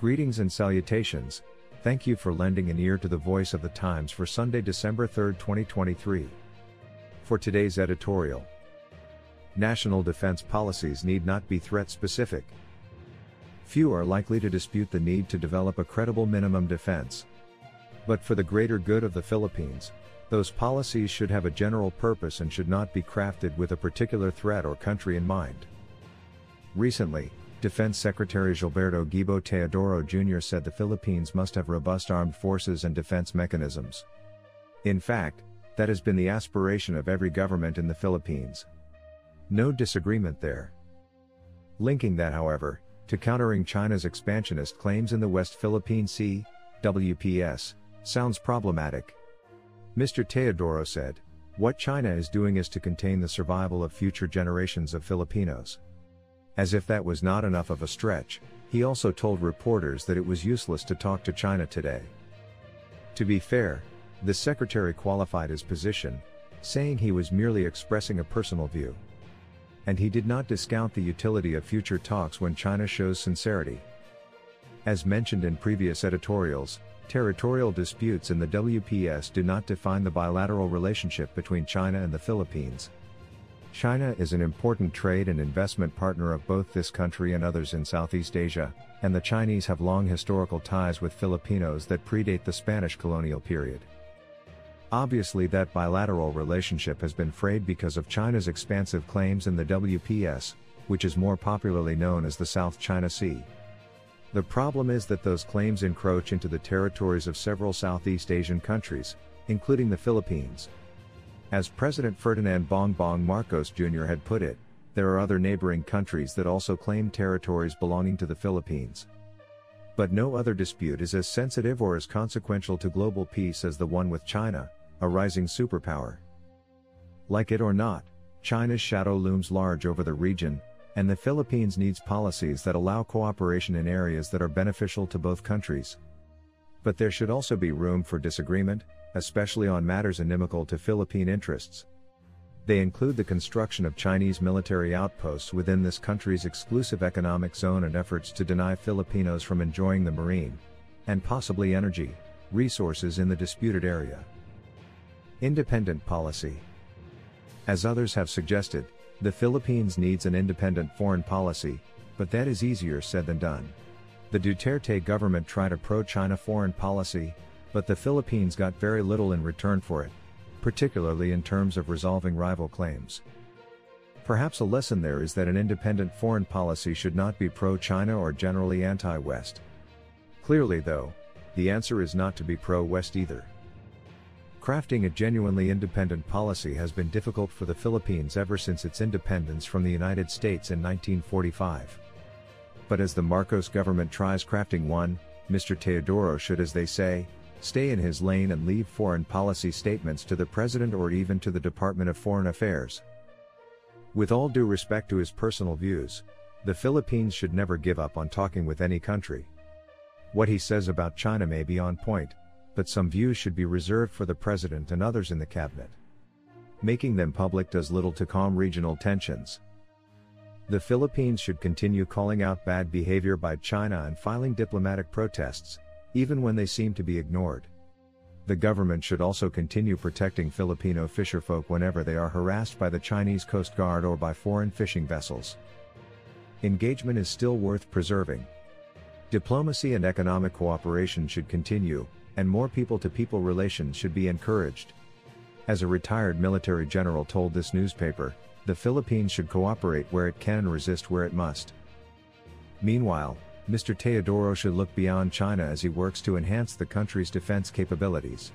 Greetings and salutations. Thank you for lending an ear to the voice of the Times for Sunday, December 3, 2023. For today's editorial, national defense policies need not be threat specific. Few are likely to dispute the need to develop a credible minimum defense. But for the greater good of the Philippines, those policies should have a general purpose and should not be crafted with a particular threat or country in mind. Recently, Defense Secretary Gilberto Gibo Teodoro Jr. said the Philippines must have robust armed forces and defense mechanisms. In fact, that has been the aspiration of every government in the Philippines. No disagreement there. Linking that, however, to countering China's expansionist claims in the West Philippine Sea, WPS, sounds problematic. Mr. Teodoro said, What China is doing is to contain the survival of future generations of Filipinos. As if that was not enough of a stretch, he also told reporters that it was useless to talk to China today. To be fair, the secretary qualified his position, saying he was merely expressing a personal view. And he did not discount the utility of future talks when China shows sincerity. As mentioned in previous editorials, territorial disputes in the WPS do not define the bilateral relationship between China and the Philippines, China is an important trade and investment partner of both this country and others in Southeast Asia, and the Chinese have long historical ties with Filipinos that predate the Spanish colonial period. Obviously, that bilateral relationship has been frayed because of China's expansive claims in the WPS, which is more popularly known as the South China Sea. The problem is that those claims encroach into the territories of several Southeast Asian countries, including the Philippines. As President Ferdinand Bongbong Marcos Jr. had put it, there are other neighboring countries that also claim territories belonging to the Philippines. But no other dispute is as sensitive or as consequential to global peace as the one with China, a rising superpower. Like it or not, China's shadow looms large over the region, and the Philippines needs policies that allow cooperation in areas that are beneficial to both countries. But there should also be room for disagreement, especially on matters inimical to Philippine interests. They include the construction of Chinese military outposts within this country's exclusive economic zone and efforts to deny Filipinos from enjoying the marine, and possibly energy, resources in the disputed area. Independent policy. As others have suggested, the Philippines needs an independent foreign policy, but that is easier said than done. The Duterte government tried a pro China foreign policy, but the Philippines got very little in return for it, particularly in terms of resolving rival claims. Perhaps a lesson there is that an independent foreign policy should not be pro China or generally anti West. Clearly, though, the answer is not to be pro West either. Crafting a genuinely independent policy has been difficult for the Philippines ever since its independence from the United States in 1945. But as the Marcos government tries crafting one, Mr. Teodoro should, as they say, stay in his lane and leave foreign policy statements to the President or even to the Department of Foreign Affairs. With all due respect to his personal views, the Philippines should never give up on talking with any country. What he says about China may be on point, but some views should be reserved for the President and others in the cabinet. Making them public does little to calm regional tensions. The Philippines should continue calling out bad behavior by China and filing diplomatic protests, even when they seem to be ignored. The government should also continue protecting Filipino fisherfolk whenever they are harassed by the Chinese Coast Guard or by foreign fishing vessels. Engagement is still worth preserving. Diplomacy and economic cooperation should continue, and more people to people relations should be encouraged. As a retired military general told this newspaper, the Philippines should cooperate where it can and resist where it must. Meanwhile, Mr. Teodoro should look beyond China as he works to enhance the country's defense capabilities.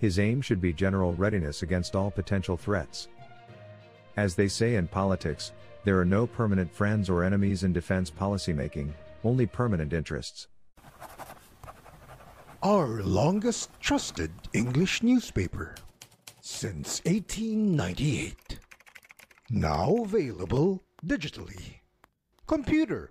His aim should be general readiness against all potential threats. As they say in politics, There are no permanent friends or enemies in defense policymaking, only permanent interests. Our longest trusted English newspaper since 1898. Now available digitally. Computer.